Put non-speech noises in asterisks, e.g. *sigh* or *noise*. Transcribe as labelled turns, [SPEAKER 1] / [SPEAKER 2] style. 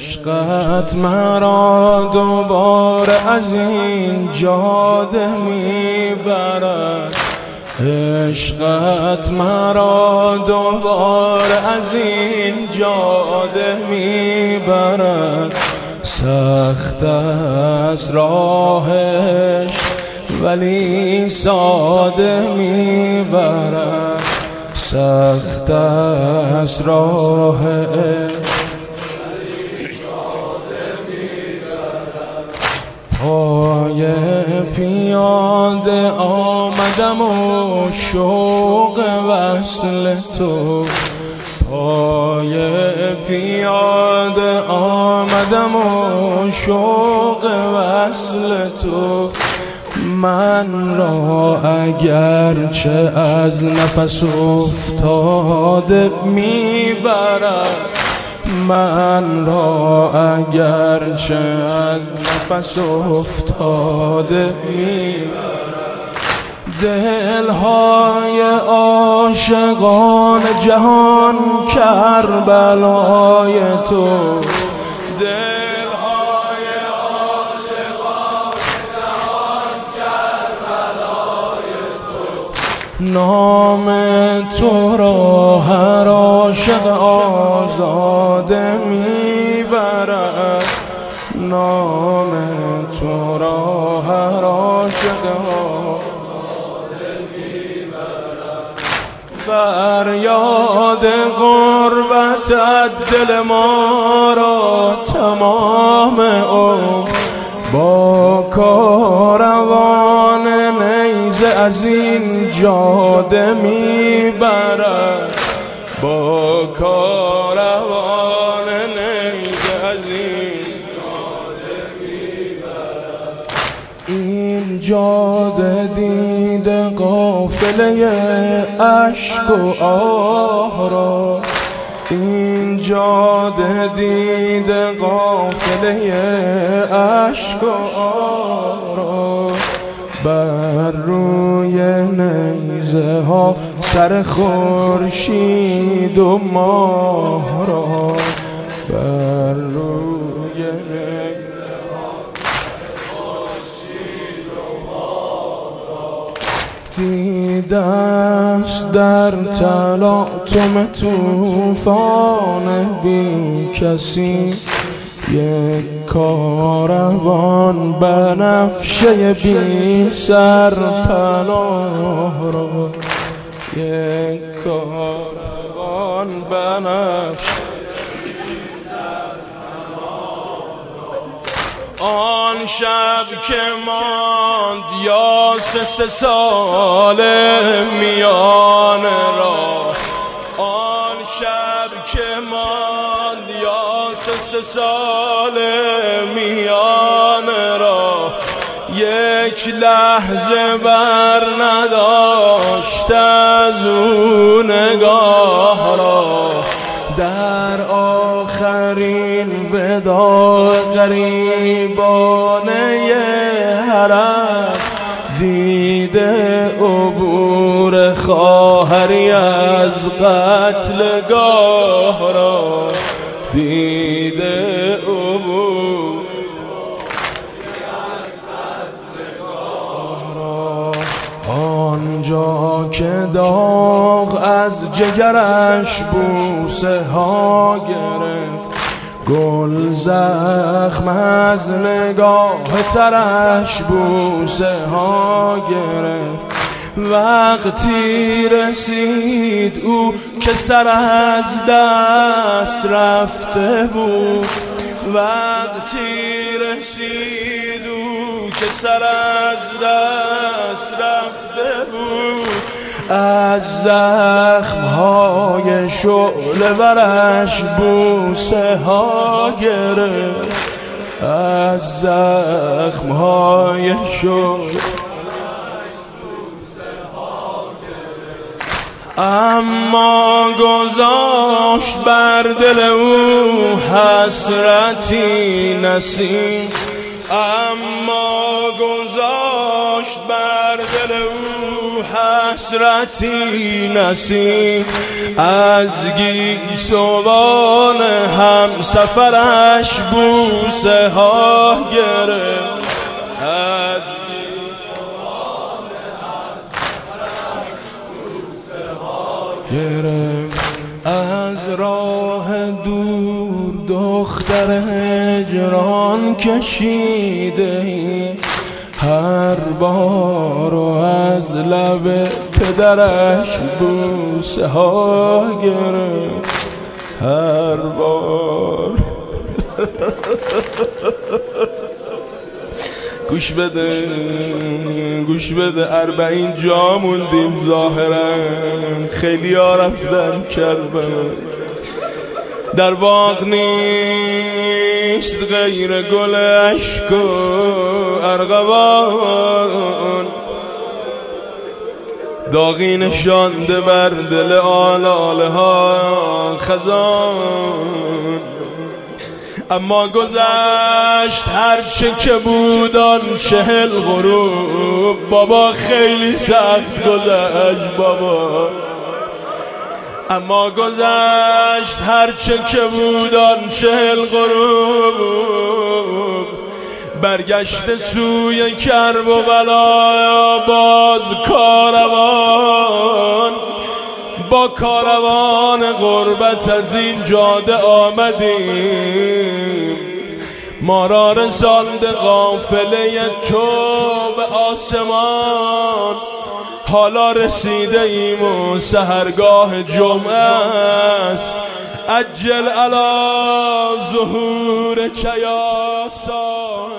[SPEAKER 1] عشقت مرا دوباره از این جاده می‌برد. عشقت مرا دوباره از این جاده می‌برد. سخت از راهش ولی ساده می‌برد. سخت از راهش. پای پیاده آمدم و شوق وصل تو. پای پیاده آمدم و شوق وصل تو. من را اگر چه از نفس افتاده می‌برد من را اگر چه از نفس افتاده می دلهای عاشقان جهان کربلای تو نام تو را هر عاشق آزاده می‌برد. نام تو را هر عاشق فریاد غربتت دل ما را تمام عمر با از این جاده می‌برد. با کاروان نیزه از این این جاده دیده قافله عشق و آه را. این جاده دیده قافله عشق و آه بر روی نیزه ها سر خورشید و ماه را. بر روی دیدست در تلاطم توفان بی کسی. یک کاروان بنفشه بی سر پناه را. یک کاروان بنفشه آن شب که ماند یا سه سال میان را شب که ماند یا سه سال میان را یک لحظه بر نداشت از او نگاه را. در آخرین ودا غریبانه عبور خواهری از قتل گاه را دیده عبور آنجا که داغ از جگرش بوسه ها گرفت گل زخم از نگاه ترش بوسه ها گرفت. وقتی رسید او که سر از دست رفته بود. وقتی رسید او که سر از دست رفته بود. از زخم های شعله ورش بوسه ها گرفت. از زخم های شعله اما گذاشت بر دل او حسرتی نسیم. اما گذاشت بر دل او حسرتی نسیم. از گیسوان هم سفرش بوسه ها گرفت. گرفت. از راه دور دختر هجران کشیده. هر بار و از لب پدرش بوسه ها گرفت. هر بار. *laughs* گوش بده گوش بده اربعین جا موندیم ظاهرا. خیلی ها رفتن کربن در باغ نیست غیر گل عشق و ارغوان. داغی نشانده بر دل آلاله ها خزان. اما گذشت هر چه که بود آن چهل غروب. بابا خیلی سخت گذشت بابا. اما گذشت هر چه که بود آن چهل غروب. برگشت سوی کرب و بلا باز کاروان. با کاروان غربت از این جاده آمدیم. ما را رساند قافله تو به آسمان. حالا رسیده ایم و سهرگاه جمعه است. عجل علا ظهور کیاسان.